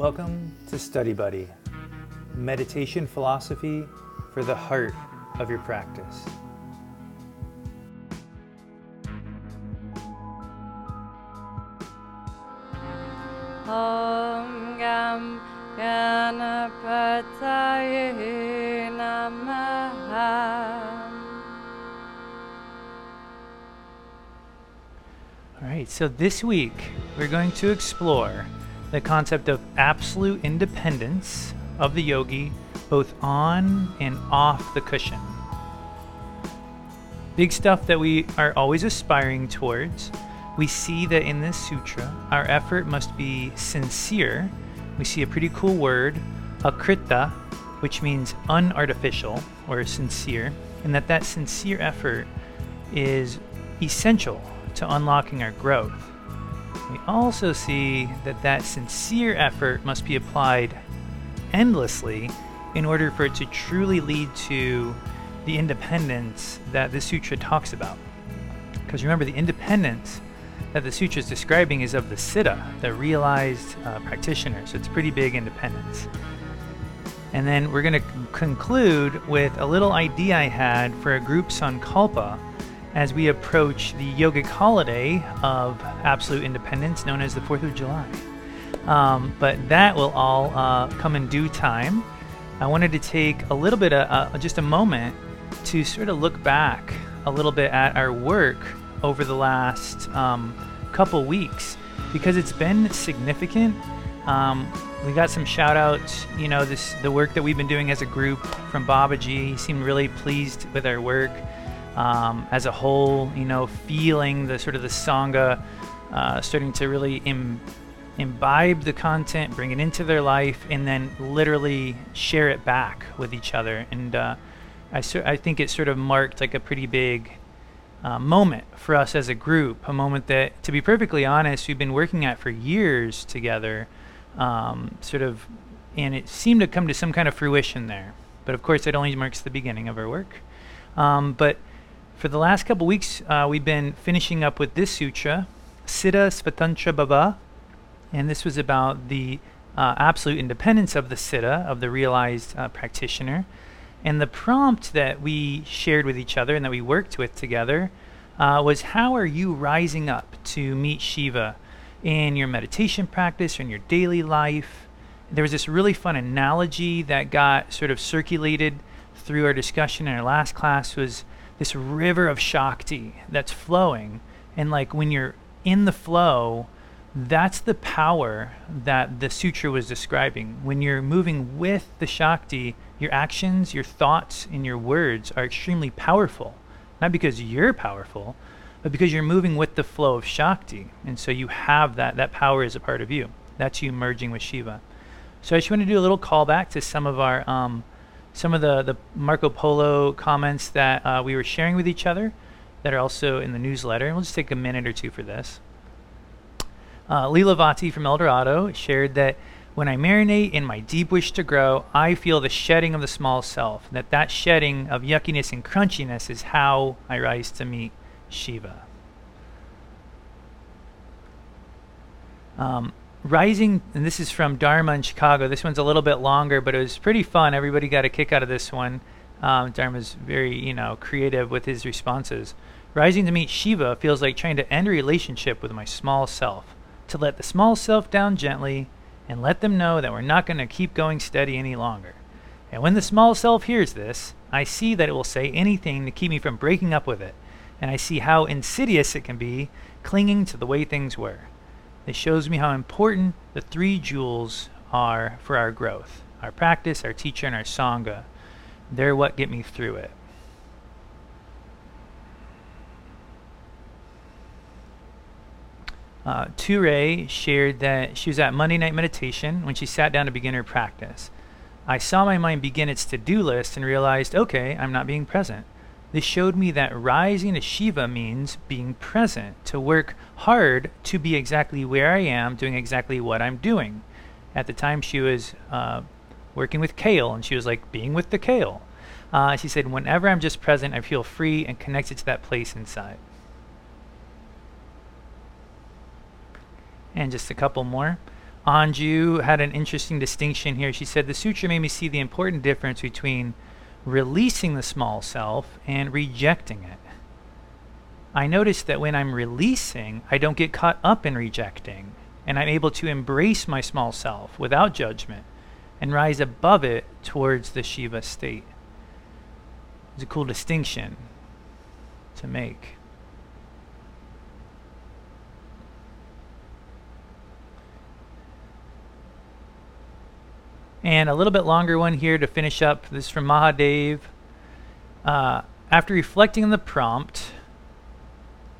Welcome to Study Buddy, meditation philosophy for the heart of your practice. Om Gam Ganapataye Namaha. All right, so this week we're going to explore the concept of absolute independence of the yogi, both on and off the cushion. Big stuff that we are always aspiring towards. We see that in this sutra, our effort must be sincere. We see a pretty cool word, akrita, which means unartificial or sincere, and that that sincere effort is essential to unlocking our growth. We also see that that sincere effort must be applied endlessly in order for it to truly lead to the independence that the sutra talks about. Because remember, the independence that the sutra is describing is of the siddha, the realized uh, practitioner. So it's pretty big independence. And then we're going to conclude with a little idea I had for a group sankalpa as we approach the yogic holiday of absolute independence known as the 4th of July. Um, but that will all uh, come in due time. I wanted to take a little bit of uh, just a moment to sort of look back a little bit at our work over the last um, couple weeks because it's been significant. Um, we got some shout outs, you know, this the work that we've been doing as a group from Babaji. He seemed really pleased with our work um, as a whole, you know, feeling the sort of the Sangha uh, starting to really Im- imbibe the content, bring it into their life, and then literally share it back with each other. And uh, I, I think it sort of marked like a pretty big uh, moment for us as a group, a moment that, to be perfectly honest, we've been working at for years together, um, sort of, and it seemed to come to some kind of fruition there. But of course, it only marks the beginning of our work. Um, but for the last couple weeks, uh, we've been finishing up with this sutra, Siddha Svatantra Bhava, and this was about the uh, absolute independence of the Siddha, of the realized uh, practitioner. And the prompt that we shared with each other and that we worked with together uh, was how are you rising up to meet Shiva in your meditation practice or in your daily life? There was this really fun analogy that got sort of circulated through our discussion in our last class was this river of Shakti that's flowing. And like when you're in the flow, that's the power that the sutra was describing. When you're moving with the Shakti, your actions, your thoughts, and your words are extremely powerful. Not because you're powerful, but because you're moving with the flow of Shakti. And so you have that, that power is a part of you. That's you merging with Shiva. So I just want to do a little callback to some of our um, some of the, the Marco Polo comments that uh, we were sharing with each other that are also in the newsletter. And we'll just take a minute or two for this. Uh, Leelavati from El Dorado shared that when I marinate in my deep wish to grow, I feel the shedding of the small self. That that shedding of yuckiness and crunchiness is how I rise to meet Shiva. Um, Rising, and this is from Dharma in Chicago. This one's a little bit longer, but it was pretty fun. Everybody got a kick out of this one. Um, Dharma's very, you know, creative with his responses. Rising to meet Shiva feels like trying to end a relationship with my small self, to let the small self down gently and let them know that we're not going to keep going steady any longer. And when the small self hears this, I see that it will say anything to keep me from breaking up with it, and I see how insidious it can be, clinging to the way things were. It shows me how important the three jewels are for our growth our practice, our teacher, and our Sangha. They're what get me through it. Uh, Ture shared that she was at Monday night meditation when she sat down to begin her practice. I saw my mind begin its to do list and realized, okay, I'm not being present. This showed me that rising to Shiva means being present, to work hard to be exactly where I am, doing exactly what I'm doing. At the time, she was uh, working with kale, and she was like being with the kale. Uh, she said, Whenever I'm just present, I feel free and connected to that place inside. And just a couple more. Anju had an interesting distinction here. She said the sutra made me see the important difference between releasing the small self and rejecting it. I notice that when I'm releasing, I don't get caught up in rejecting, and I'm able to embrace my small self without judgment and rise above it towards the Shiva state. It's a cool distinction to make. And a little bit longer one here to finish up. This is from Mahadev. Uh, after reflecting on the prompt,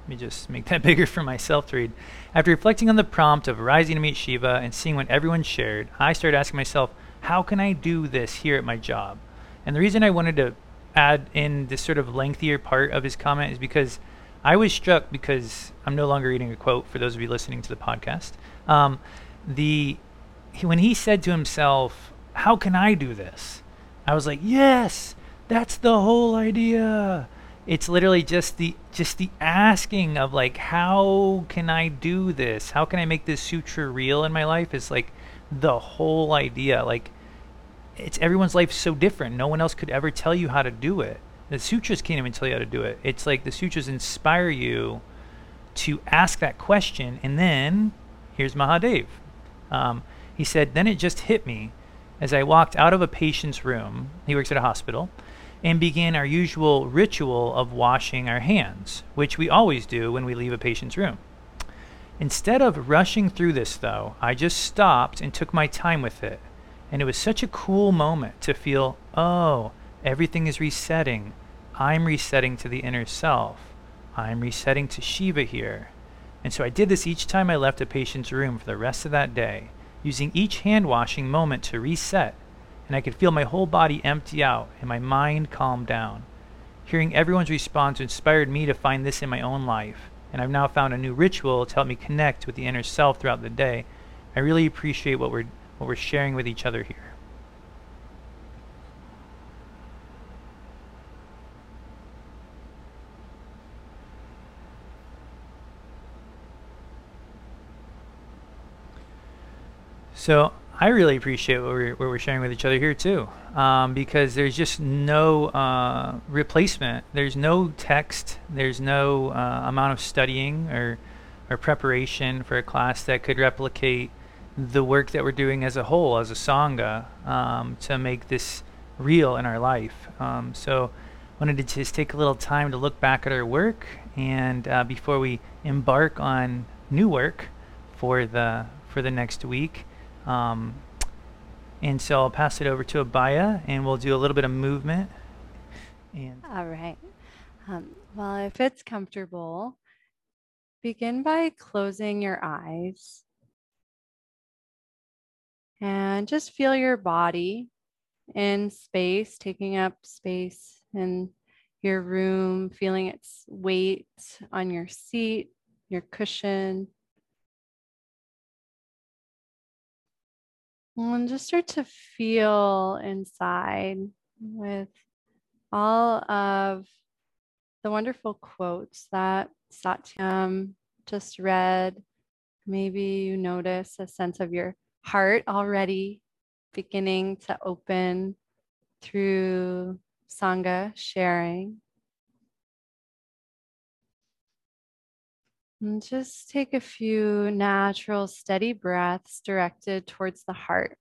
let me just make that bigger for myself to read. After reflecting on the prompt of rising to meet Shiva and seeing what everyone shared, I started asking myself, how can I do this here at my job? And the reason I wanted to add in this sort of lengthier part of his comment is because I was struck because I'm no longer reading a quote for those of you listening to the podcast. Um, the he, when he said to himself, "How can I do this?" I was like, "Yes, that's the whole idea." It's literally just the just the asking of like, "How can I do this? How can I make this sutra real in my life?" Is like the whole idea. Like, it's everyone's life so different. No one else could ever tell you how to do it. The sutras can't even tell you how to do it. It's like the sutras inspire you to ask that question, and then here's Mahadev. Um, he said, Then it just hit me as I walked out of a patient's room. He works at a hospital. And began our usual ritual of washing our hands, which we always do when we leave a patient's room. Instead of rushing through this, though, I just stopped and took my time with it. And it was such a cool moment to feel, oh, everything is resetting. I'm resetting to the inner self. I'm resetting to Shiva here. And so I did this each time I left a patient's room for the rest of that day using each hand washing moment to reset, and I could feel my whole body empty out and my mind calm down. Hearing everyone's response inspired me to find this in my own life, and I've now found a new ritual to help me connect with the inner self throughout the day. I really appreciate what we're what we're sharing with each other here. So I really appreciate what we're, what we're sharing with each other here too, um, because there's just no uh, replacement. There's no text. There's no uh, amount of studying or or preparation for a class that could replicate the work that we're doing as a whole, as a sangha, um, to make this real in our life. Um, so, wanted to just take a little time to look back at our work, and uh, before we embark on new work for the for the next week. Um, and so I'll pass it over to Abaya and we'll do a little bit of movement. And All right. Um, well, if it's comfortable, begin by closing your eyes and just feel your body in space, taking up space in your room, feeling its weight on your seat, your cushion, And just start to feel inside with all of the wonderful quotes that Satyam just read. Maybe you notice a sense of your heart already beginning to open through Sangha sharing. And just take a few natural, steady breaths directed towards the heart.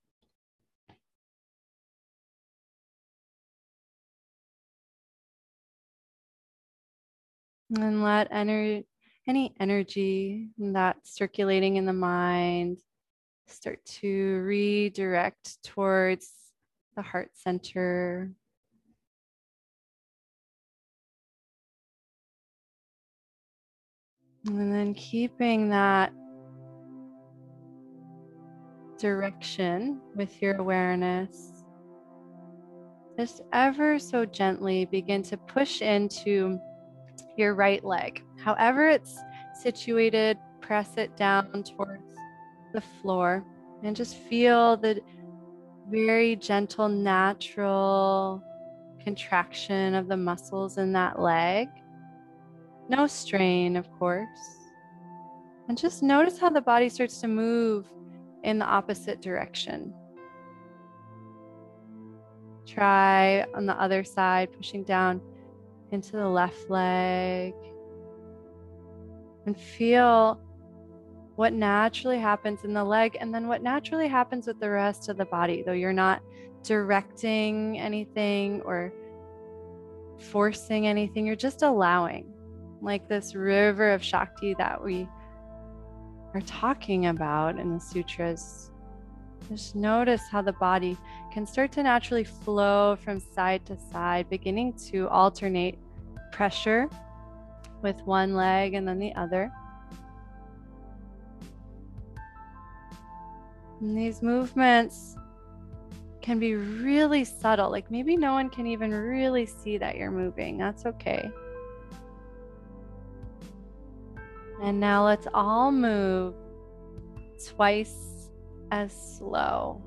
And let ener- any energy that's circulating in the mind start to redirect towards the heart center. And then keeping that direction with your awareness, just ever so gently begin to push into your right leg. However, it's situated, press it down towards the floor and just feel the very gentle, natural contraction of the muscles in that leg. No strain, of course. And just notice how the body starts to move in the opposite direction. Try on the other side, pushing down into the left leg. And feel what naturally happens in the leg and then what naturally happens with the rest of the body, though you're not directing anything or forcing anything, you're just allowing, like this river of Shakti that we are talking about in the sutras. Just notice how the body can start to naturally flow from side to side, beginning to alternate pressure with one leg and then the other. And these movements can be really subtle. Like maybe no one can even really see that you're moving. That's okay. And now let's all move twice as slow.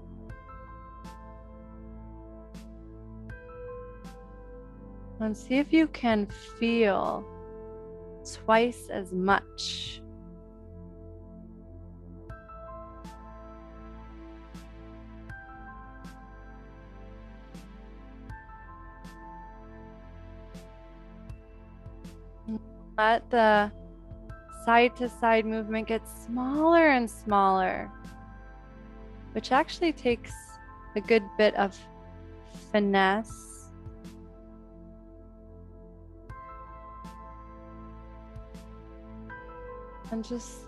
And see if you can feel twice as much. Let the side to side movement gets smaller and smaller, which actually takes a good bit of finesse. And just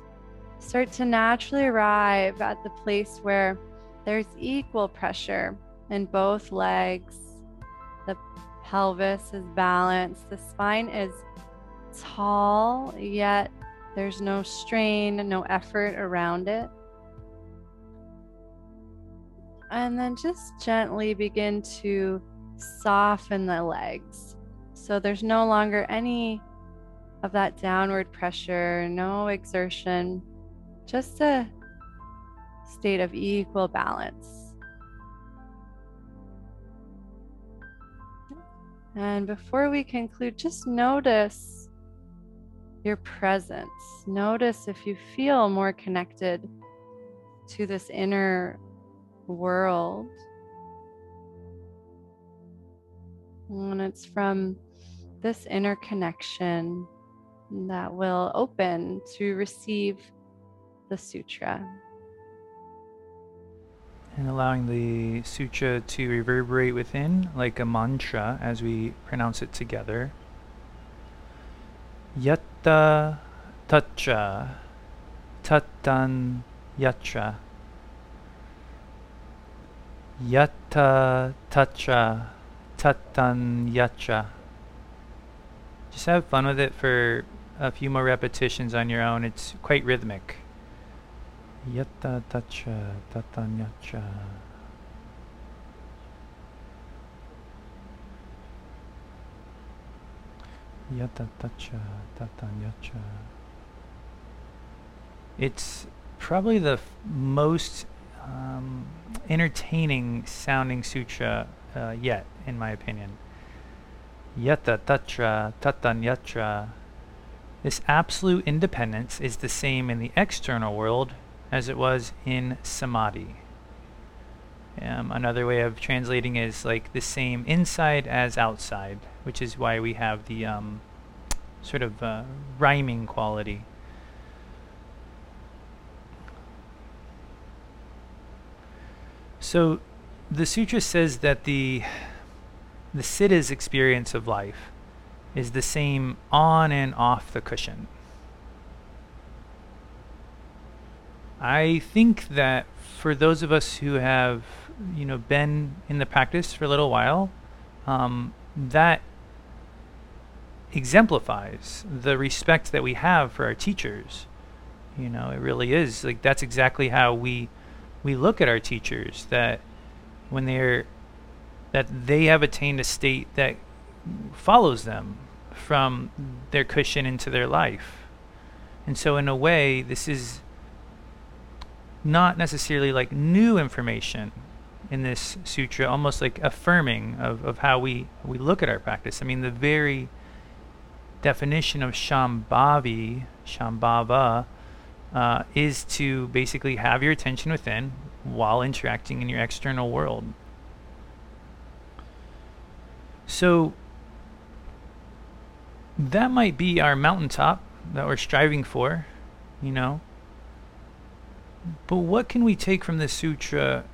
start to naturally arrive at the place where there's equal pressure in both legs. The pelvis is balanced, the spine is tall, yet there's no strain, no effort around it. And then just gently begin to soften the legs. So there's no longer any of that downward pressure, no exertion, just a state of equal balance. And before we conclude, just notice your presence. Notice if you feel more connected to this inner world. And it's from this inner connection that will open to receive the sutra. And allowing the sutra to reverberate within like a mantra as we pronounce it together. Yatta tacha tatan yatra. Yatta tacha tatan yatra. Just have fun with it for a few more repetitions on your own. It's quite rhythmic. Yatta tacha tatan yatra. Yata tacha tata yacha. It's probably the f- most um, entertaining sounding sutra uh, yet, in my opinion. Yata tatra tatan yatra. This absolute independence is the same in the external world as it was in samadhi. Um, another way of translating is like the same inside as outside which is why we have the um, sort of uh, rhyming quality. So the sutra says that the the siddha's experience of life is the same on and off the cushion. I think that for those of us who have, you know, been in the practice for a little while, um, that exemplifies the respect that we have for our teachers. You know, it really is like that's exactly how we we look at our teachers that when they're that they have attained a state that follows them from their cushion into their life. And so in a way this is not necessarily like new information in this sutra, almost like affirming of, of how we, we look at our practice. I mean, the very definition of Shambhavi, Shambhava, uh, is to basically have your attention within while interacting in your external world. So that might be our mountaintop that we're striving for, you know. But what can we take from this sutra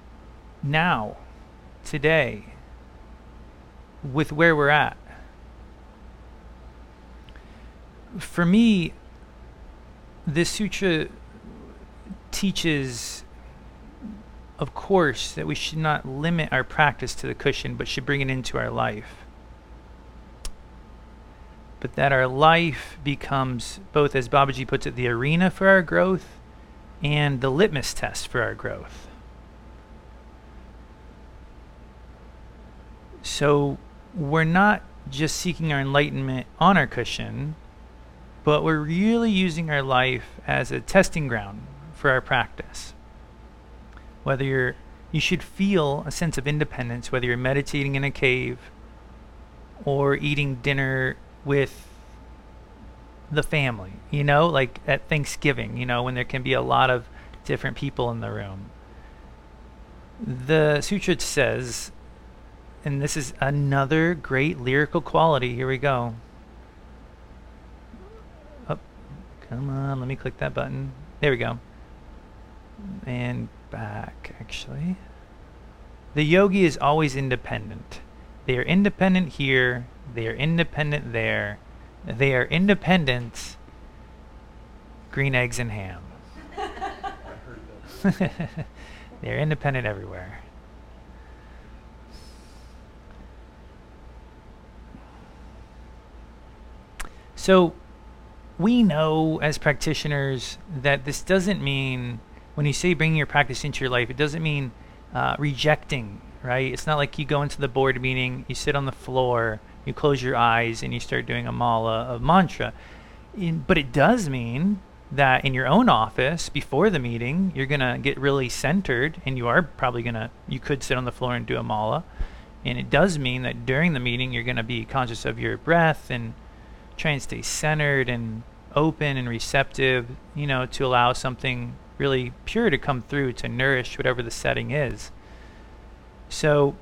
now, today, with where we're at? For me, this sutra teaches, of course, that we should not limit our practice to the cushion, but should bring it into our life. But that our life becomes both, as Babaji puts it, the arena for our growth and the litmus test for our growth. So we're not just seeking our enlightenment on our cushion, but we're really using our life as a testing ground for our practice. Whether you're, you should feel a sense of independence, whether you're meditating in a cave or eating dinner with the family, you know, like at Thanksgiving, you know, when there can be a lot of different people in the room. The sutra says, and this is another great lyrical quality. Here we go. Oh, come on, let me click that button. There we go. And back, actually. The yogi is always independent. They are independent here. They are independent there. They are independent. Green eggs and ham. They're independent everywhere. So we know as practitioners that this doesn't mean when you say bringing your practice into your life, it doesn't mean uh, rejecting, right? It's not like you go into the board meeting, you sit on the floor, you close your eyes, and you start doing a mala of mantra. In, but it does mean that in your own office before the meeting, you're going to get really centered, and you are probably going to, you could sit on the floor and do a mala. And it does mean that during the meeting, you're going to be conscious of your breath and try and stay centered and open and receptive, you know, to allow something really pure to come through to nourish whatever the setting is. So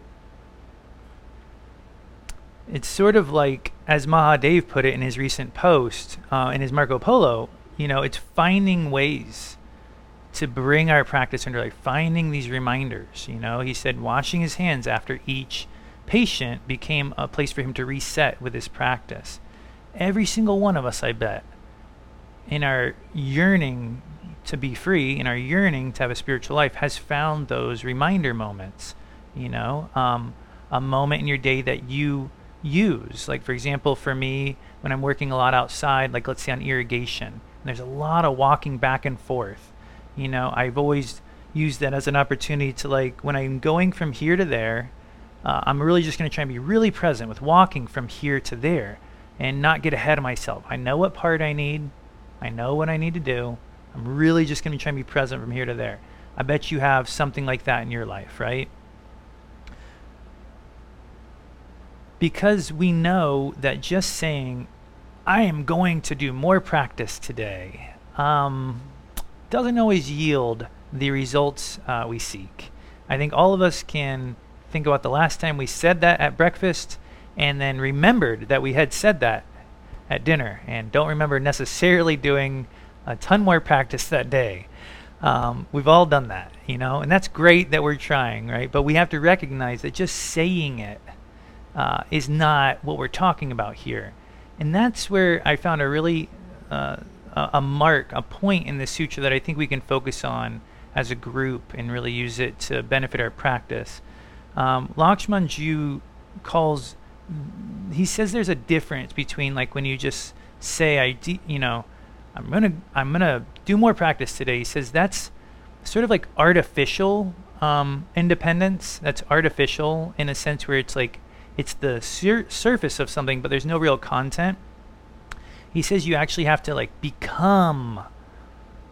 it's sort of like, as Mahadev put it in his recent post, uh, in his Marco Polo, you know, it's finding ways to bring our practice under like finding these reminders. You know, he said washing his hands after each patient became a place for him to reset with his practice. Every single one of us, I bet, in our yearning to be free, in our yearning to have a spiritual life, has found those reminder moments. You know, um, a moment in your day that you use. Like, for example, for me, when I'm working a lot outside, like let's say on irrigation, there's a lot of walking back and forth. You know, I've always used that as an opportunity to, like, when I'm going from here to there, uh, I'm really just going to try and be really present with walking from here to there and not get ahead of myself. I know what part I need, I know what I need to do. I'm really just going to try and be present from here to there. I bet you have something like that in your life, right? Because we know that just saying, I am going to do more practice today, um, doesn't always yield the results uh, we seek. I think all of us can think about the last time we said that at breakfast and then remembered that we had said that at dinner and don't remember necessarily doing a ton more practice that day. Um, we've all done that, you know, and that's great that we're trying, right? But we have to recognize that just saying it uh, is not what we're talking about here. And that's where I found a really uh, a mark, a point in the sutra that I think we can focus on as a group and really use it to benefit our practice. Um, Lakshmanjoo calls he says there's a difference between like when you just say I de- you know I'm gonna I'm gonna do more practice today. He says that's sort of like artificial um, independence. That's artificial in a sense where it's like it's the sur- surface of something, but there's no real content. He says you actually have to like become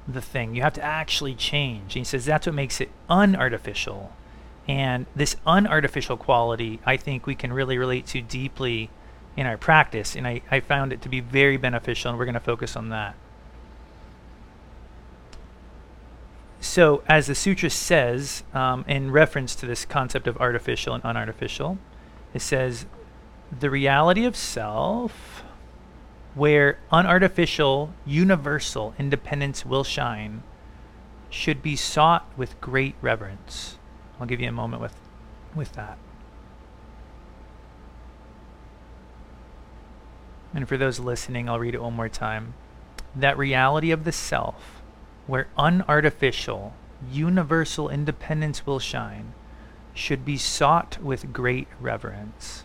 the thing. You have to actually change. And he says that's what makes it unartificial. And this unartificial quality, I think we can really relate to deeply in our practice. And I, I found it to be very beneficial, and we're going to focus on that. So, as the sutra says, um, in reference to this concept of artificial and unartificial, it says, the reality of self, where unartificial, universal independence will shine, should be sought with great reverence. I'll give you a moment with, with that. And for those listening, I'll read it one more time. That reality of the self, where unartificial, universal independence will shine, should be sought with great reverence.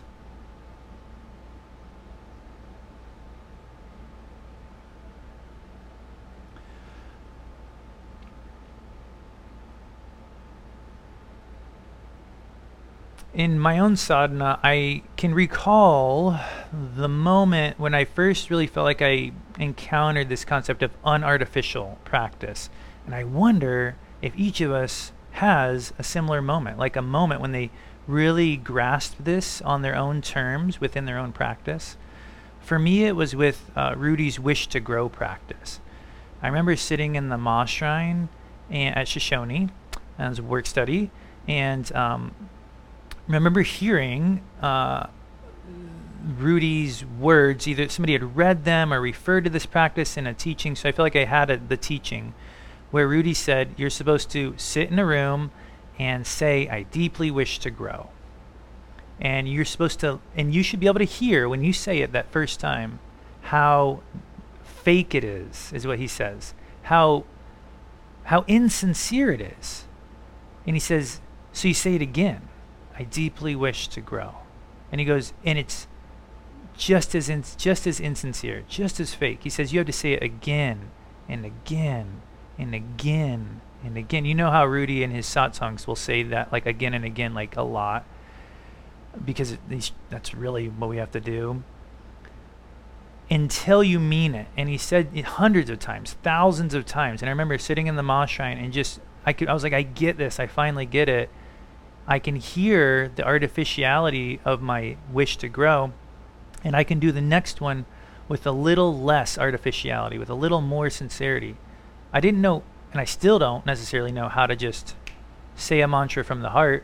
In my own sadhana, I can recall the moment when I first really felt like I encountered this concept of unartificial practice. And I wonder if each of us has a similar moment, like a moment when they really grasped this on their own terms within their own practice. For me, it was with uh, Rudi's wish to grow practice. I remember sitting in the Ma shrine at Shoshoni as a work study, and um, remember hearing uh, Rudi's words. Either somebody had read them or referred to this practice in a teaching. So I feel like I had a, the teaching where Rudi said, You're supposed to sit in a room and say, I deeply wish to grow. And you're supposed to, and you should be able to hear when you say it that first time how fake it is, is what he says. How, how insincere it is. And he says, So you say it again. I deeply wish to grow. And he goes, and it's just as in, just as insincere, just as fake. He says you have to say it again and again and again and again. You know how Rudi and his satsangs will say that like again and again, like a lot, because that's really what we have to do until you mean it. And he said it hundreds of times, thousands of times. And I remember sitting in the Ma shrine and just I could I was like, I get this. I finally get it. I can hear the artificiality of my wish to grow, and I can do the next one with a little less artificiality, with a little more sincerity. I didn't know, and I still don't necessarily know how to just say a mantra from the heart,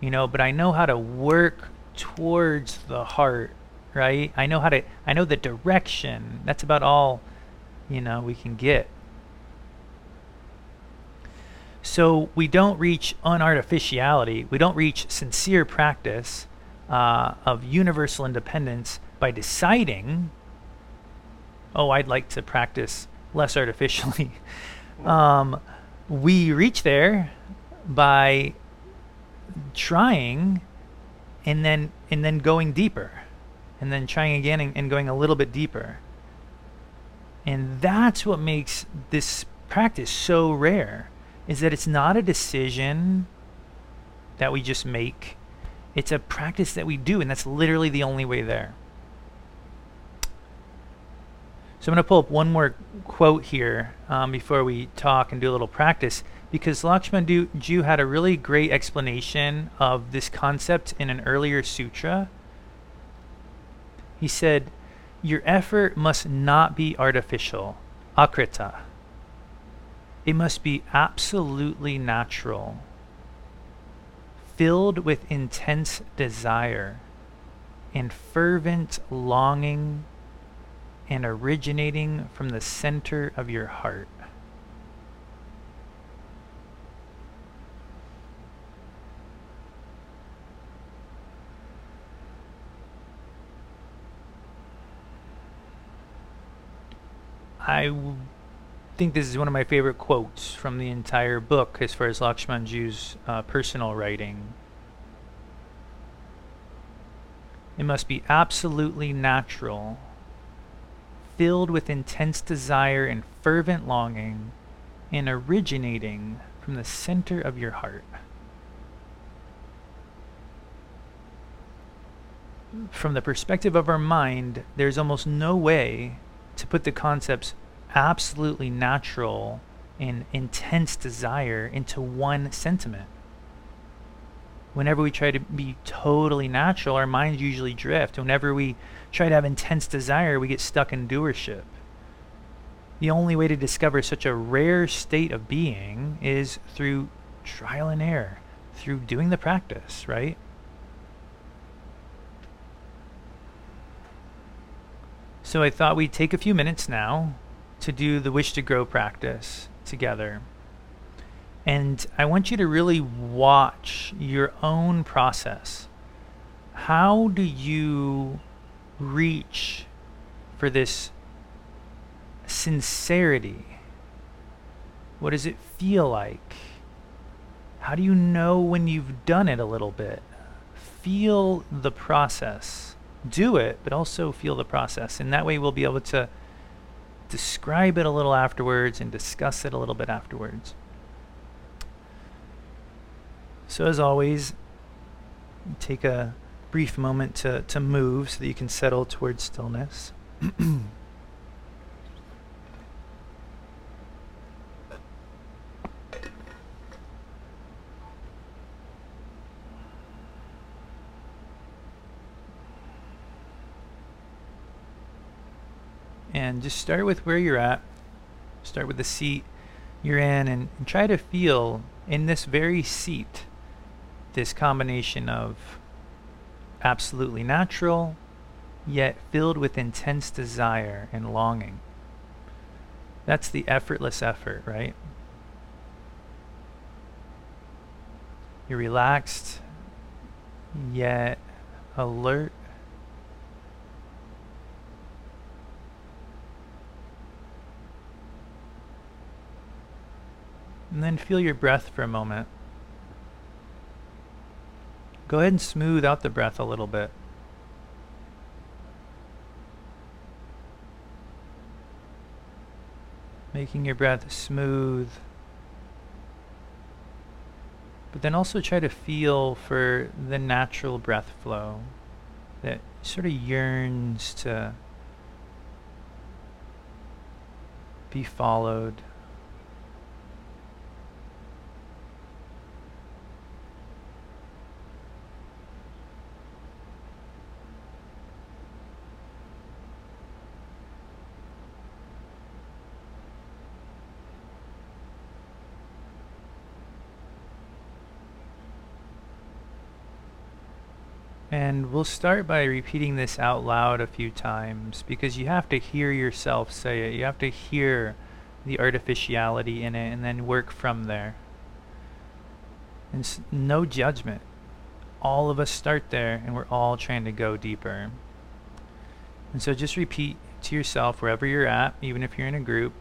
you know, but I know how to work towards the heart, right? I know how to, I know the direction. That's about all, you know, we can get. So we don't reach unartificiality, we don't reach sincere practice uh, of universal independence by deciding, oh, I'd like to practice less artificially. um, we reach there by trying and then and then going deeper and then trying again and, and going a little bit deeper. And that's what makes this practice so rare is that it's not a decision that we just make. It's a practice that we do, and that's literally the only way there. So I'm going to pull up one more quote here um, before we talk and do a little practice, because Lakshman Ju had a really great explanation of this concept in an earlier sutra. He said, Your effort must not be artificial, akrita it must be absolutely natural, filled with intense desire and fervent longing and originating from the center of your heart. I think this is one of my favorite quotes from the entire book as far as Lakshmanjoo's uh, personal writing. It must be absolutely natural, filled with intense desire and fervent longing, and originating from the center of your heart. From the perspective of our mind, there's almost no way to put the concepts absolutely natural and intense desire into one sentiment. Whenever we try to be totally natural, our minds usually drift. Whenever we try to have intense desire, we get stuck in doership. the only way to discover such a rare state of being is through trial and error, through doing the practice, right? So I thought we'd take a few minutes now to do the Wish to Grow practice together. And I want you to really watch your own process. How do you reach for this sincerity? What does it feel like? How do you know when you've done it a little bit? Feel the process. Do it, but also feel the process. And that way we'll be able to describe it a little afterwards and discuss it a little bit afterwards. So, as always, take a brief moment to, to move so that you can settle towards stillness. and just start with where you're at. Start with the seat you're in and, and try to feel in this very seat this combination of absolutely natural yet filled with intense desire and longing. That's the effortless effort, right? You're relaxed yet alert And then feel your breath for a moment. Go ahead and smooth out the breath a little bit. Making your breath smooth. But then also try to feel for the natural breath flow that sort of yearns to be followed. And we'll start by repeating this out loud a few times because you have to hear yourself say it. You have to hear the artificiality in it and then work from there. And no judgment. All of us start there and we're all trying to go deeper. And so just repeat to yourself wherever you're at, even if you're in a group,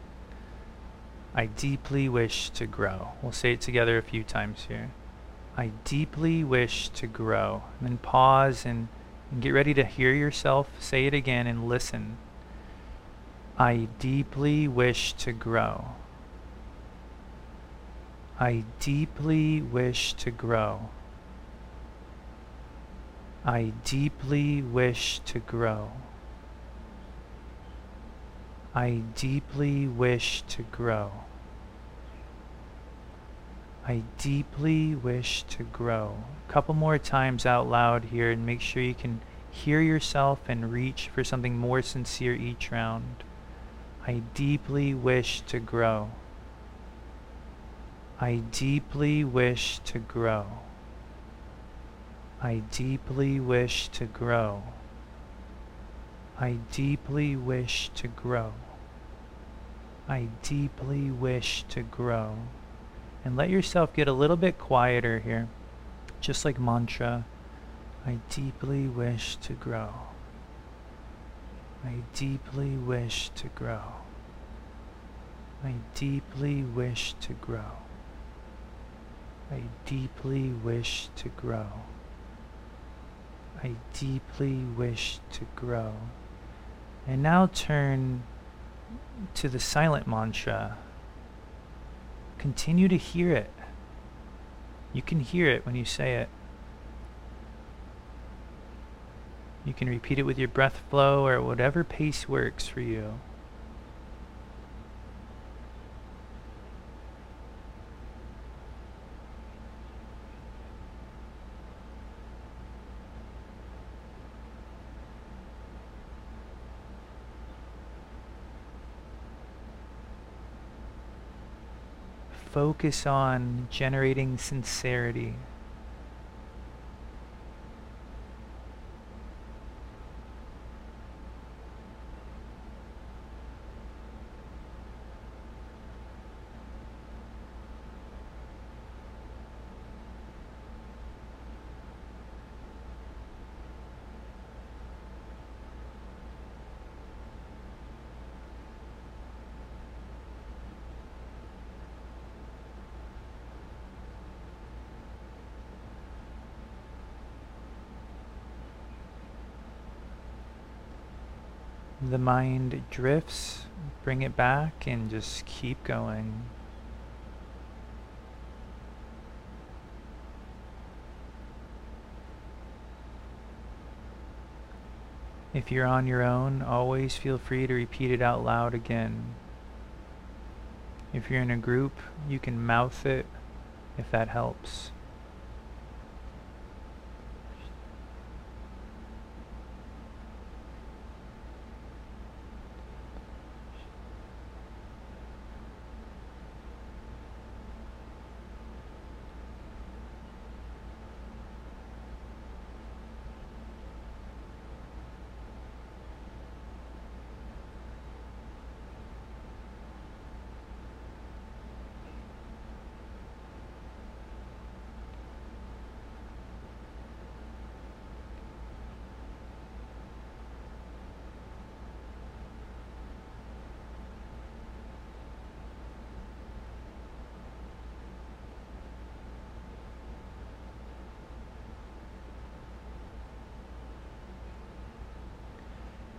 I deeply wish to grow. We'll say it together a few times here. I deeply wish to grow. And then pause and, and get ready to hear yourself say it again and listen. I deeply wish to grow. I deeply wish to grow. I deeply wish to grow. I deeply wish to grow. I deeply wish to grow. A couple more times out loud here and make sure you can hear yourself and reach for something more sincere each round. I deeply wish to grow. I deeply wish to grow. I deeply wish to grow. I deeply wish to grow. I deeply wish to grow and let yourself get a little bit quieter here. Just like mantra, I deeply wish to grow. I deeply wish to grow. I deeply wish to grow. I deeply wish to grow. I deeply wish to grow. And now turn to the silent mantra Continue to hear it. You can hear it when you say it. You can repeat it with your breath flow or whatever pace works for you. Focus on generating sincerity. The mind drifts, bring it back and just keep going. If you're on your own, always feel free to repeat it out loud again. If you're in a group, you can mouth it if that helps.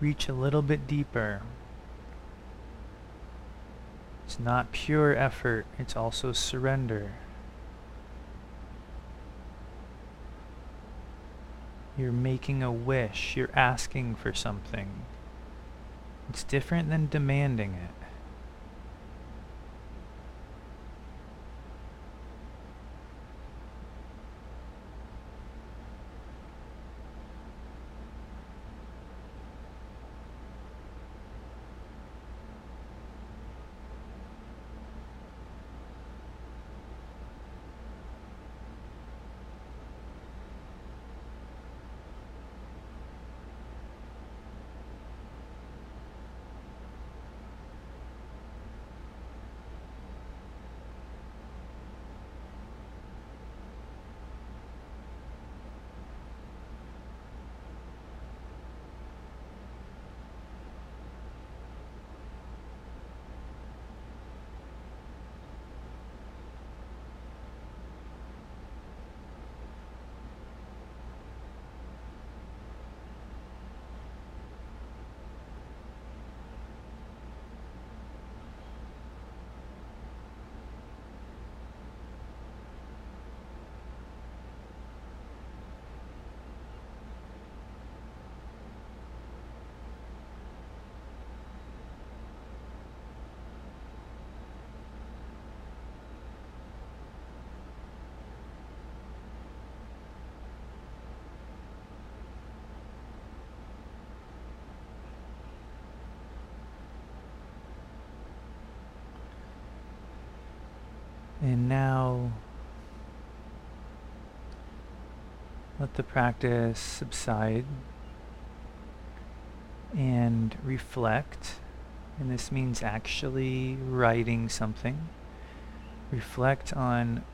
Reach a little bit deeper. It's not pure effort, it's also surrender. You're making a wish, you're asking for something. It's different than demanding it. And now let the practice subside and reflect. And this means actually writing something. Reflect on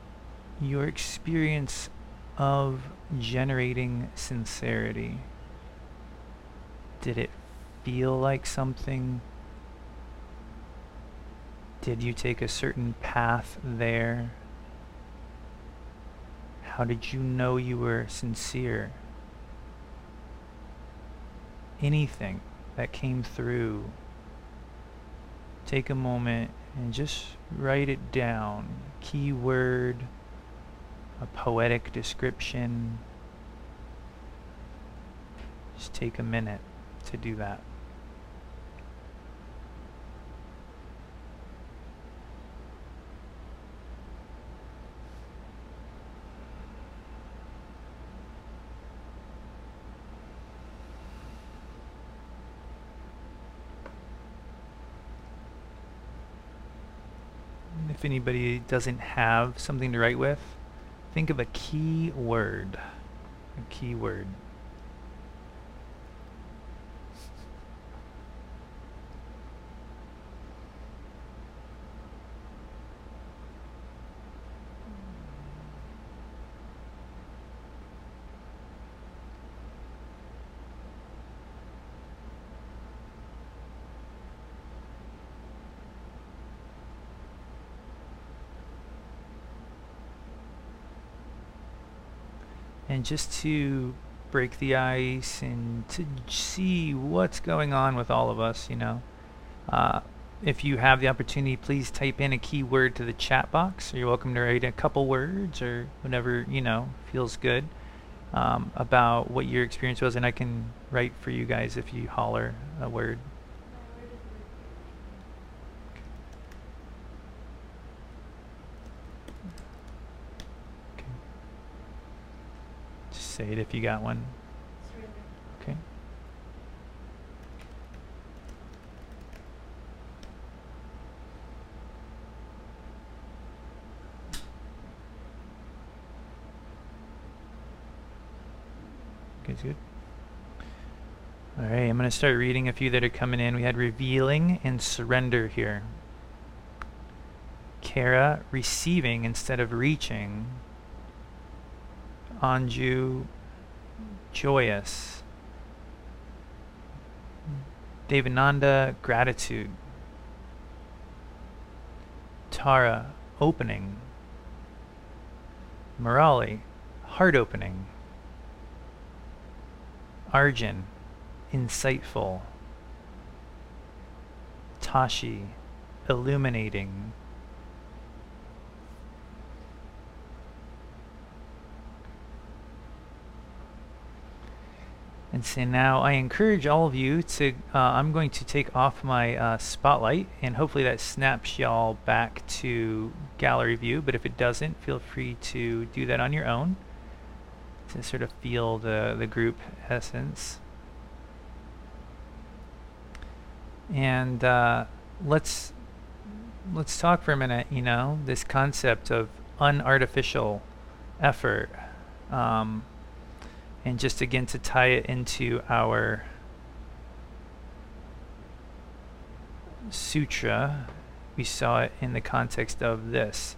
your experience of generating sincerity. Did it feel like something did you take a certain path there? How did you know you were sincere? Anything that came through, take a moment and just write it down. Keyword, a poetic description. Just take a minute to do that. If anybody doesn't have something to write with, think of a key word. A key word. And just to break the ice and to see what's going on with all of us, you know. Uh, if you have the opportunity, please type in a keyword to the chat box. You're welcome to write a couple words or whatever, you know, feels good um, about what your experience was, and I can write for you guys if you holler a word. It if you got one. Okay. Okay, good. All right, I'm going to start reading a few that are coming in. We had revealing and surrender here. Kara, receiving instead of reaching. Anju joyous. Devananda gratitude. Tara opening. Murali heart opening. Arjun insightful. Tashi illuminating. And so now I encourage all of you to, uh, I'm going to take off my uh, spotlight and hopefully that snaps y'all back to gallery view. But if it doesn't, feel free to do that on your own to sort of feel the, the group essence. And uh, let's, let's talk for a minute, you know, this concept of unartificial effort. Um, and just again to tie it into our sutra, we saw it in the context of this.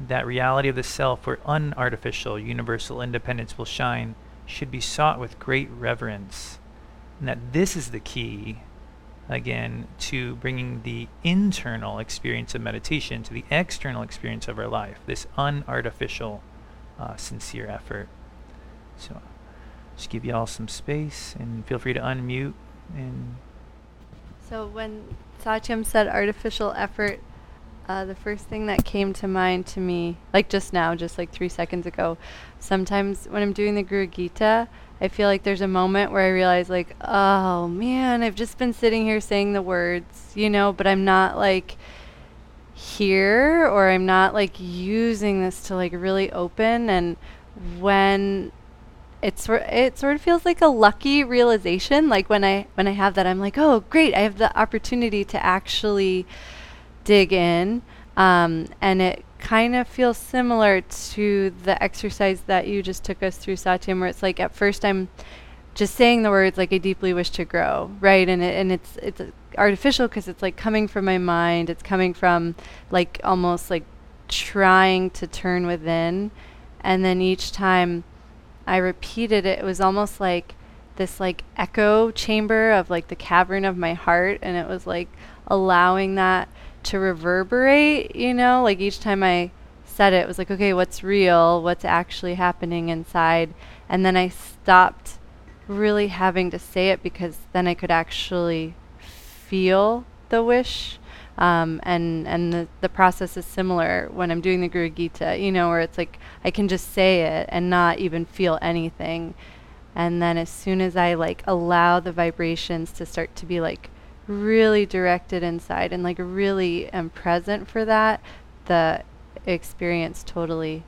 That reality of the self where unartificial universal independence will shine should be sought with great reverence. And that this is the key, again, to bringing the internal experience of meditation to the external experience of our life, this unartificial, uh, sincere effort. So just give y'all some space and feel free to unmute and so when Satyam said artificial effort uh, the first thing that came to mind to me like just now just like three seconds ago sometimes when i'm doing the guru gita i feel like there's a moment where i realize like oh man i've just been sitting here saying the words you know but i'm not like here or i'm not like using this to like really open. And when it's it sort of feels like a lucky realization like when i when i have that i'm like oh great i have the opportunity to actually dig in. Um, and it kind of feels similar to the exercise that you just took us through satyam where it's like at first i'm just saying the words like i deeply wish to grow right? And it, and it's it's artificial because it's like coming from my mind. It's coming from like almost like trying to turn within. And then each time I repeated it. It was almost like this like echo chamber of like the cavern of my heart and it was like allowing that to reverberate, you know, like each time I said it, it was like, okay, what's real? What's actually happening inside? And then I stopped really having to say it because then I could actually feel the wish um, and and the, the process is similar when I'm doing the Guru Gita, you know, where it's like I can just say it and not even feel anything. And then as soon as I like allow the vibrations to start to be like really directed inside and like really am present for that, the experience totally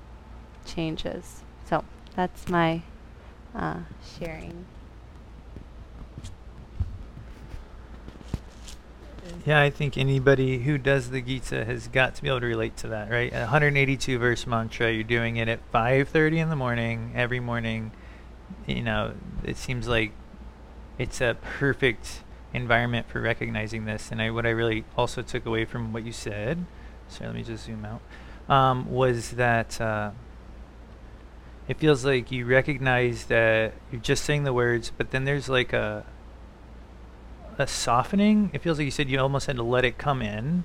changes. So that's my uh, sharing. Yeah, I think anybody who does the Gita has got to be able to relate to that, right? A 182 verse mantra, you're doing it at 5:30 in the morning every morning. You know, it seems like it's a perfect environment for recognizing this. And I, what I really also took away from what you said, sorry, let me just zoom out, um, was that uh, it feels like you recognize that you're just saying the words, but then there's like a a softening. It feels like you said you almost had to let it come in.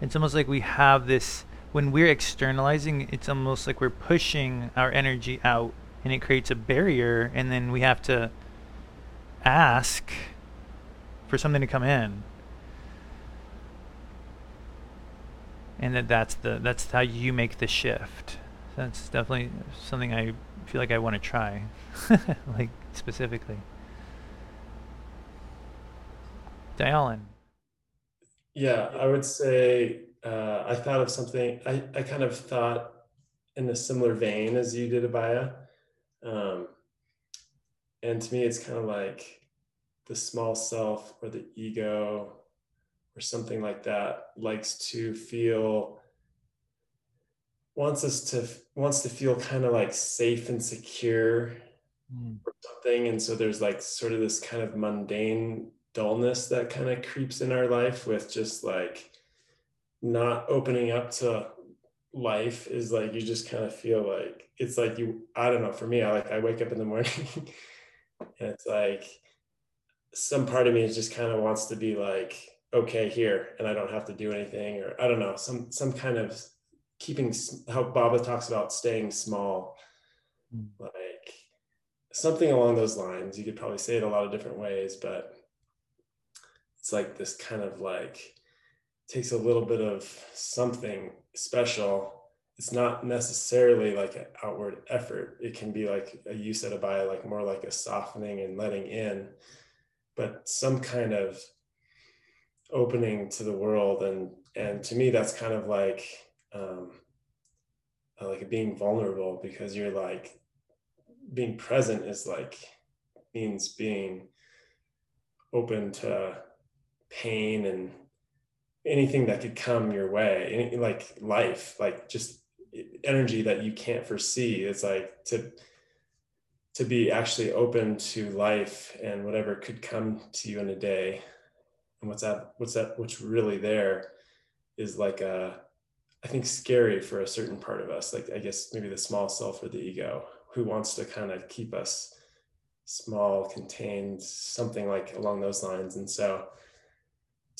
It's almost like we have this when we're externalizing. It's almost like we're pushing our energy out, and it creates a barrier, and then we have to ask for something to come in. And that that's the that's how you make the shift. That's definitely something I feel like I want to try, like specifically. Dayalin. Yeah, I would say uh, I thought of something. I, I kind of thought in a similar vein as you did, Abaya. Um, and to me, it's kind of like the small self or the ego or something like that likes to feel wants us to wants to feel kind of like safe and secure mm. or something and so there's like sort of this kind of mundane dullness that kind of creeps in our life with just like not opening up to life is like you just kind of feel like it's like you i don't know for me i like i wake up in the morning and it's like some part of me just kind of wants to be like okay here and i don't have to do anything or i don't know some some kind of keeping how baba talks about staying small mm. like something along those lines you could probably say it a lot of different ways but it's like this kind of like takes a little bit of something special. It's not necessarily like an outward effort. It can be like a use at a by like more like a softening and letting in. But some kind of opening to the world and and to me that's kind of like um like being vulnerable because you're like being present is like means being open to pain and anything that could come your way any, like life like just energy that you can't foresee it's like to to be actually open to life and whatever could come to you in a day. And what's that what's that what's really there is like a i think scary for a certain part of us like i guess maybe the small self or the ego who wants to kind of keep us small contained something like along those lines. And so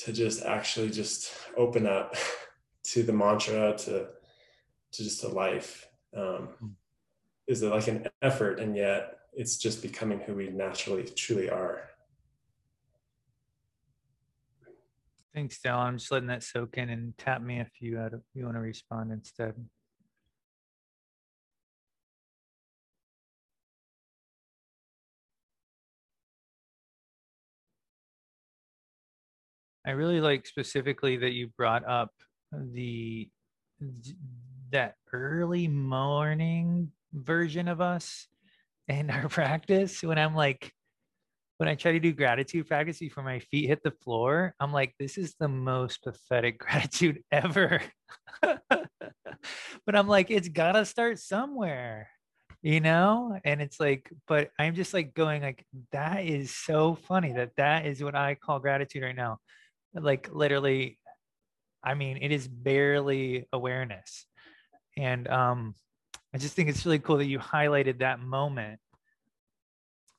to just actually just open up to the mantra to to just to life um, hmm. is like an effort and yet it's just becoming who we naturally truly are. Thanks dale i'm just letting that soak in and tap me if you if you want to respond instead I really like specifically that you brought up the that early morning version of us in our practice when I'm like when I try to do gratitude practice before my feet hit the floor, I'm like, this is the most pathetic gratitude ever. but I'm like, it's gotta start somewhere, you know? And it's like, but I'm just like going like, that is so funny that that is what I call gratitude right now like literally i mean it is barely awareness. And um i just think it's really cool that you highlighted that moment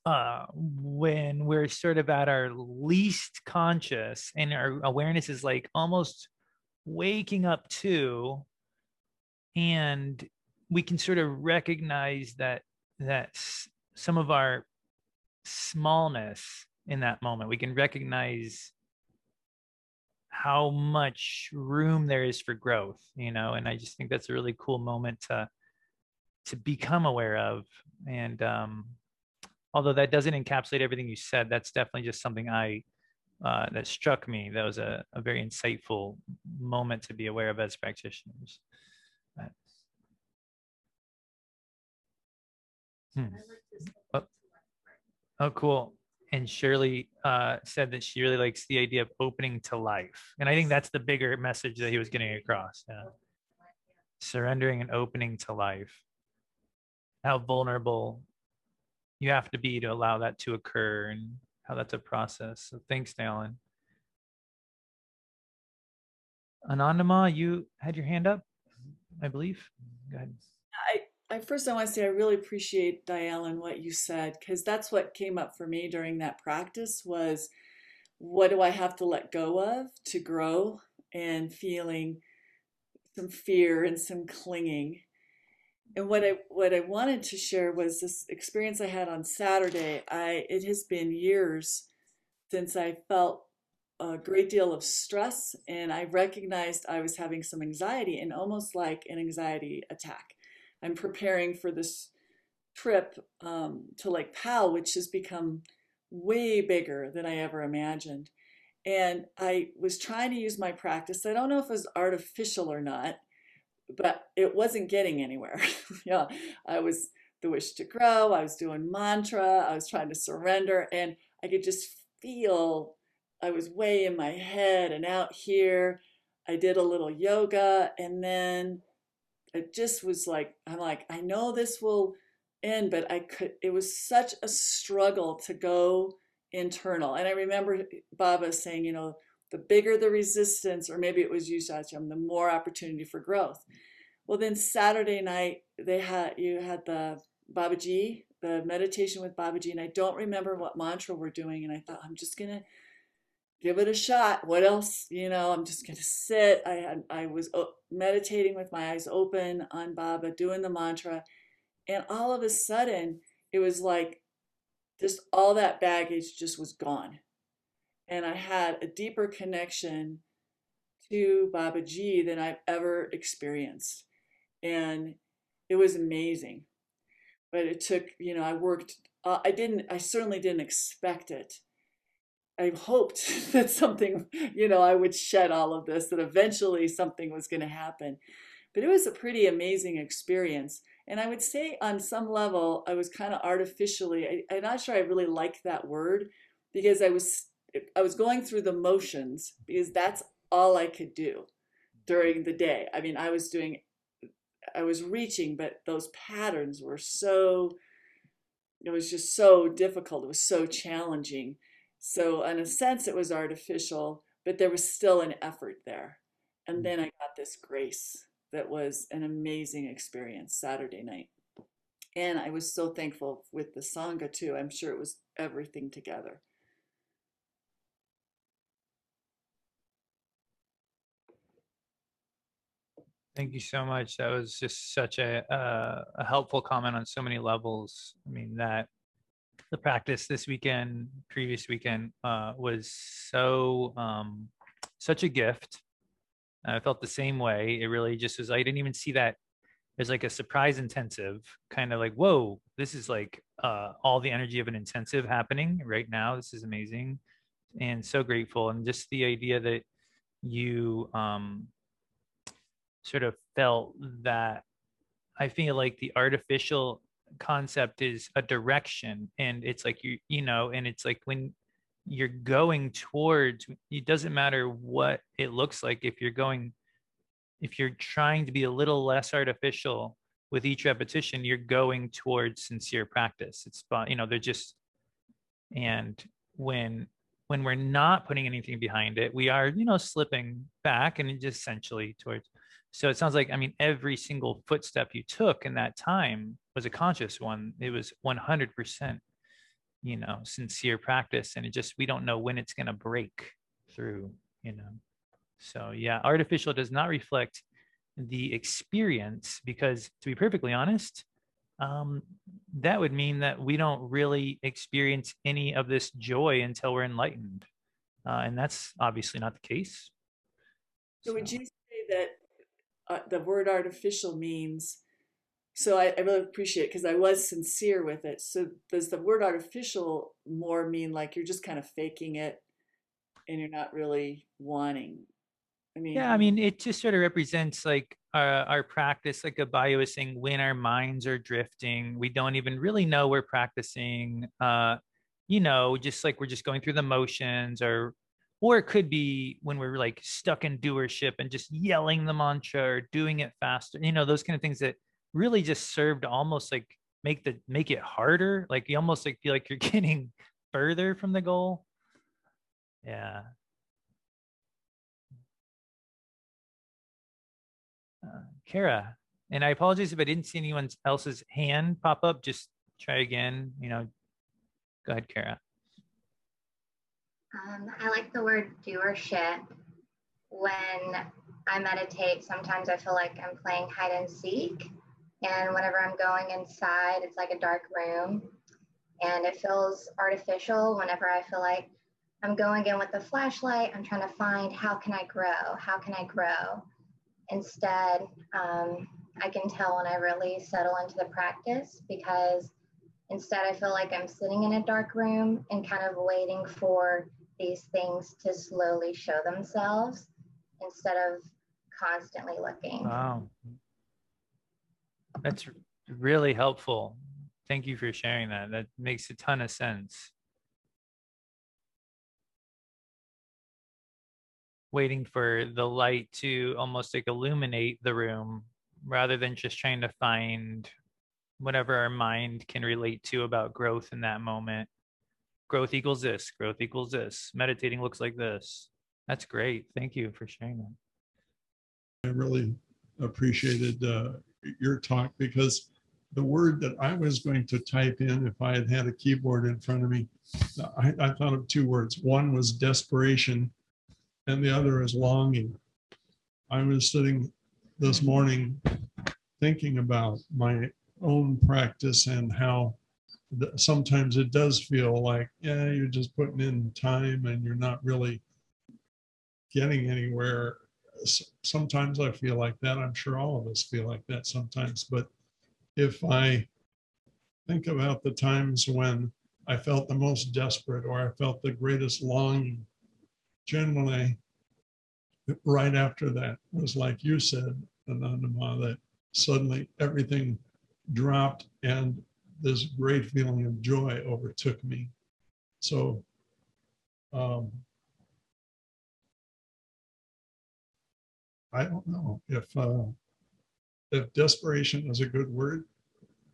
uh when we're sort of at our least conscious and our awareness is like almost waking up to and we can sort of recognize that that some of our smallness in that moment. We can recognize how much room there is for growth you know and i just think that's a really cool moment to to become aware of and um although that doesn't encapsulate everything you said that's definitely just something i uh, that struck me that was a, a very insightful moment to be aware of as practitioners but, hmm. oh. oh cool and Shirley uh, said that she really likes the idea of opening to life, and I think that's the bigger message that he was getting across. Yeah. Surrendering and opening to life. How vulnerable you have to be to allow that to occur, and how that's a process. So thanks, Dalen. Anandama, you had your hand up, I believe. Go ahead. I, first I want to say I really appreciate Dial and what you said because that's what came up for me during that practice was what do I have to let go of to grow and feeling some fear and some clinging. And what I what I wanted to share was this experience I had on Saturday. I it has been years since I felt a great deal of stress and I recognized I was having some anxiety and almost like an anxiety attack. I'm preparing for this trip um, to Lake Powell, which has become way bigger than I ever imagined. And I was trying to use my practice. I don't know if it was artificial or not, but it wasn't getting anywhere. yeah, I was the wish to grow, I was doing mantra, I was trying to surrender, and I could just feel I was way in my head and out here. I did a little yoga and then it just was like, I'm like, I know this will end, but I could, it was such a struggle to go internal. And I remember Baba saying, you know, the bigger the resistance, or maybe it was you, Satyam, the more opportunity for growth. Well, then Saturday night, they had, you had the Babaji, the meditation with Babaji, and I don't remember what mantra we're doing. And I thought, I'm just going to give it a shot. What else? You know, I'm just going to sit. I had, I was meditating with my eyes open on Baba, doing the mantra. And all of a sudden, it was like just all that baggage just was gone. And I had a deeper connection to Babaji than I've ever experienced. And it was amazing. But it took, you know, I worked, uh, I didn't, I certainly didn't expect it I hoped that something, you know, I would shed all of this, that eventually something was going to happen. But it was a pretty amazing experience. And I would say on some level, I was kind of artificially, I, am not sure I really like that word because I was, I was going through the motions because that's all I could do during the day. I mean, I was doing, I was reaching, but those patterns were so, it was just so difficult. It was so challenging so, in a sense, it was artificial, but there was still an effort there. And then I got this grace that was an amazing experience Saturday night. And I was so thankful with the Sangha too. I'm sure it was everything together. Thank you so much. That was just such a, uh, a helpful comment on so many levels. I mean, that the practice this weekend, previous weekend, uh, was so um, such a gift. I felt the same way. It really just was. I didn't even see that there's like a surprise intensive, kind of like, whoa, this is like uh, all the energy of an intensive happening right now. This is amazing, and so grateful. And just the idea that you um, sort of felt that I feel like the artificial concept is a direction and it's like you you know and it's like when you're going towards it doesn't matter what it looks like if you're going if you're trying to be a little less artificial with each repetition you're going towards sincere practice. It's you know they're just and when when we're not putting anything behind it we are you know slipping back and just essentially towards so it sounds like, I mean, every single footstep you took in that time was a conscious one. It was 100%, you know, sincere practice. And it just, we don't know when it's going to break through, you know. So yeah, artificial does not reflect the experience because to be perfectly honest, um, that would mean that we don't really experience any of this joy until we're enlightened. Uh, and that's obviously not the case. So, would you uh, the word artificial means so I, I really appreciate it because I was sincere with it. So does the word artificial more mean like you're just kind of faking it and you're not really wanting? I mean, yeah, I mean, it just sort of represents like our, practice, like Abaya was saying, when our minds are drifting, we don't even really know we're practicing. Uh, you know, just like we're just going through the motions or or it could be when we're like stuck in doership and just yelling the mantra or doing it faster you know those kind of things that really just serve to almost like make the make it harder like you almost like feel like you're getting further from the goal. Yeah. Uh, kara and i apologize if i didn't see anyone else's hand pop up just try again you know. Go ahead kara um, I like the word doership. When I meditate, sometimes I feel like I'm playing hide and seek. And whenever I'm going inside, it's like a dark room. And it feels artificial whenever I feel like I'm going in with the flashlight. I'm trying to find how can I grow? How can I grow? Instead, um, I can tell when I really settle into the practice because instead I feel like I'm sitting in a dark room and kind of waiting for these things to slowly show themselves instead of constantly looking. Wow. That's really helpful. Thank you for sharing that. That makes a ton of sense. Waiting for the light to almost like illuminate the room rather than just trying to find whatever our mind can relate to about growth in that moment growth equals this, growth equals this, meditating looks like this. That's great. Thank you for sharing that. I really appreciated uh, your talk because the word that I was going to type in if I had had a keyboard in front of me, I, I thought of two words. One was desperation, and the other is longing. I was sitting this morning thinking about my own practice and how sometimes it does feel like, yeah, you're just putting in time and you're not really getting anywhere. Sometimes I feel like that. I'm sure all of us feel like that sometimes. But if I think about the times when I felt the most desperate or I felt the greatest longing, generally, right after that was like you said, Anandama, that suddenly everything dropped and this great feeling of joy overtook me. So, um, I don't know if uh, if desperation is a good word,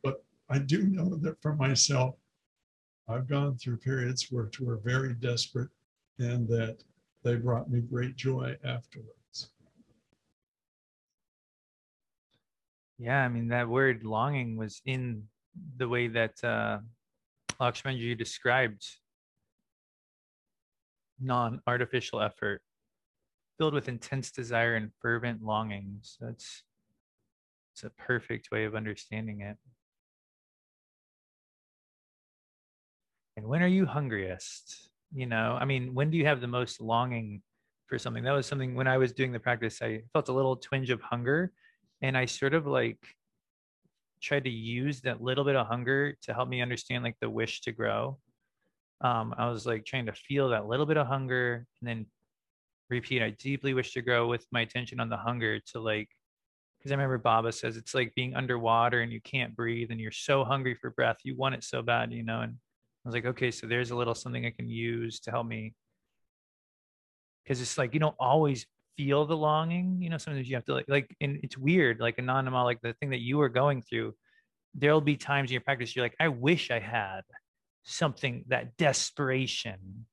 but I do know that for myself, I've gone through periods where to were very desperate, and that they brought me great joy afterwards. Yeah, I mean that word longing was in the way that uh, Lakshmanjoo described non-artificial effort filled with intense desire and fervent longings. That's it's a perfect way of understanding it. And when are you hungriest? You know, I mean, when do you have the most longing for something? That was something when I was doing the practice, I felt a little twinge of hunger and I sort of like tried to use that little bit of hunger to help me understand like the wish to grow. Um, I was like trying to feel that little bit of hunger and then repeat, I deeply wish to grow with my attention on the hunger to like, because I remember Baba says it's like being underwater and you can't breathe and you're so hungry for breath. You want it so bad, you know? And I was like, okay, so there's a little something I can use to help me. Because it's like you don't always feel the longing you know sometimes you have to like like and it's weird like Anandama like the thing that you were going through there'll be times in your practice you're like i wish i had something that desperation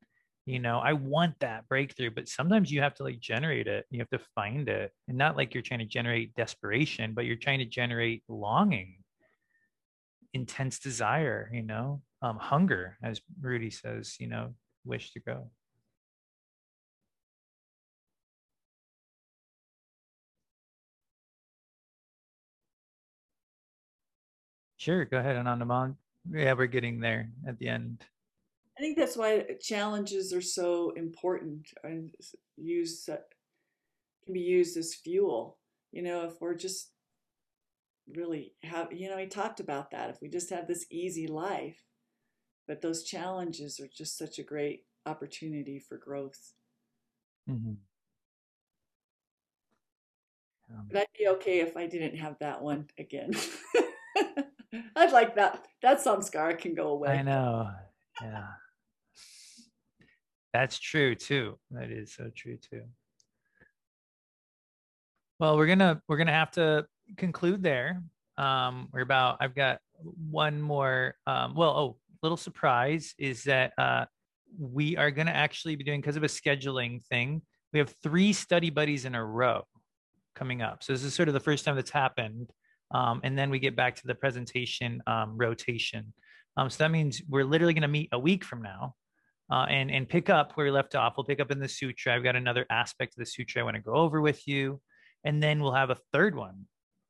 you know i want that breakthrough but sometimes you have to like generate it you have to find it and not like you're trying to generate desperation but you're trying to generate longing intense desire you know um hunger as Rudi says you know wish to go Sure, go ahead, Anandaman. Yeah, we're getting there at the end. I think that's why challenges are so important and use can be used as fuel. You know, if we're just really have, you know, he talked about that. If we just have this easy life, but those challenges are just such a great opportunity for growth. Mm-hmm. Um, but I'd be okay if I didn't have that one again. I'd like that. That samskara can go away. I know. Yeah. That's true too. That is so true too. Well, we're gonna we're gonna have to conclude there. Um, we're about. I've got one more. Um, well, oh, little surprise is that uh, we are gonna actually be doing because of a scheduling thing. We have three study buddies in a row coming up. So this is sort of the first time that's happened. Um, and then we get back to the presentation um, rotation. Um, so that means we're literally going to meet a week from now uh, and and pick up where we left off. We'll pick up in the sutra. I've got another aspect of the sutra I want to go over with you, and then we'll have a third one.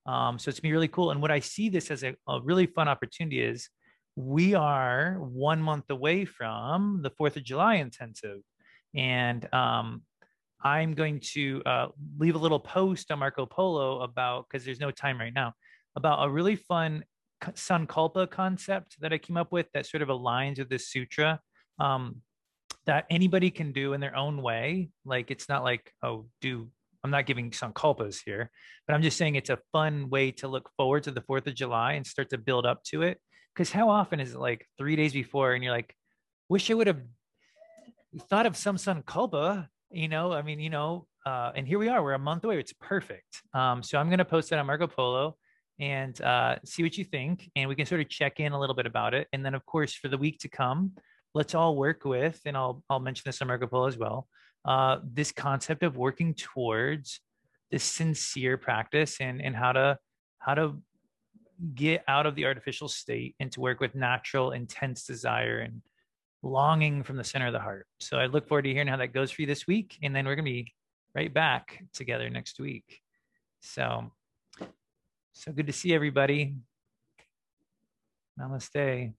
Um, so it's gonna be really cool. And what I see this as a, a really fun opportunity is we are one month away from the Fourth of July intensive, and um, I'm going to uh, leave a little post on Marco Polo about because there's no time right now about a really fun sankalpa concept that I came up with that sort of aligns with this sutra um, that anybody can do in their own way. Like it's not like, oh, do I'm not giving sankalpas here, but I'm just saying it's a fun way to look forward to the 4th of July and start to build up to it. Because how often is it like three days before and you're like, wish I would have thought of some sankalpa, you know? I mean, you know, uh, and here we are, we're a month away. It's perfect. Um, so I'm going to post that on Marco Polo and uh, see what you think. And we can sort of check in a little bit about it. And then, of course, for the week to come, let's all work with, and I'll I'll mention this on Marco as well. Uh, this concept of working towards this sincere practice and and how to how to get out of the artificial state and to work with natural intense desire and longing from the center of the heart. So I look forward to hearing how that goes for you this week, and then we're gonna be right back together next week. So so good to see everybody. Namaste.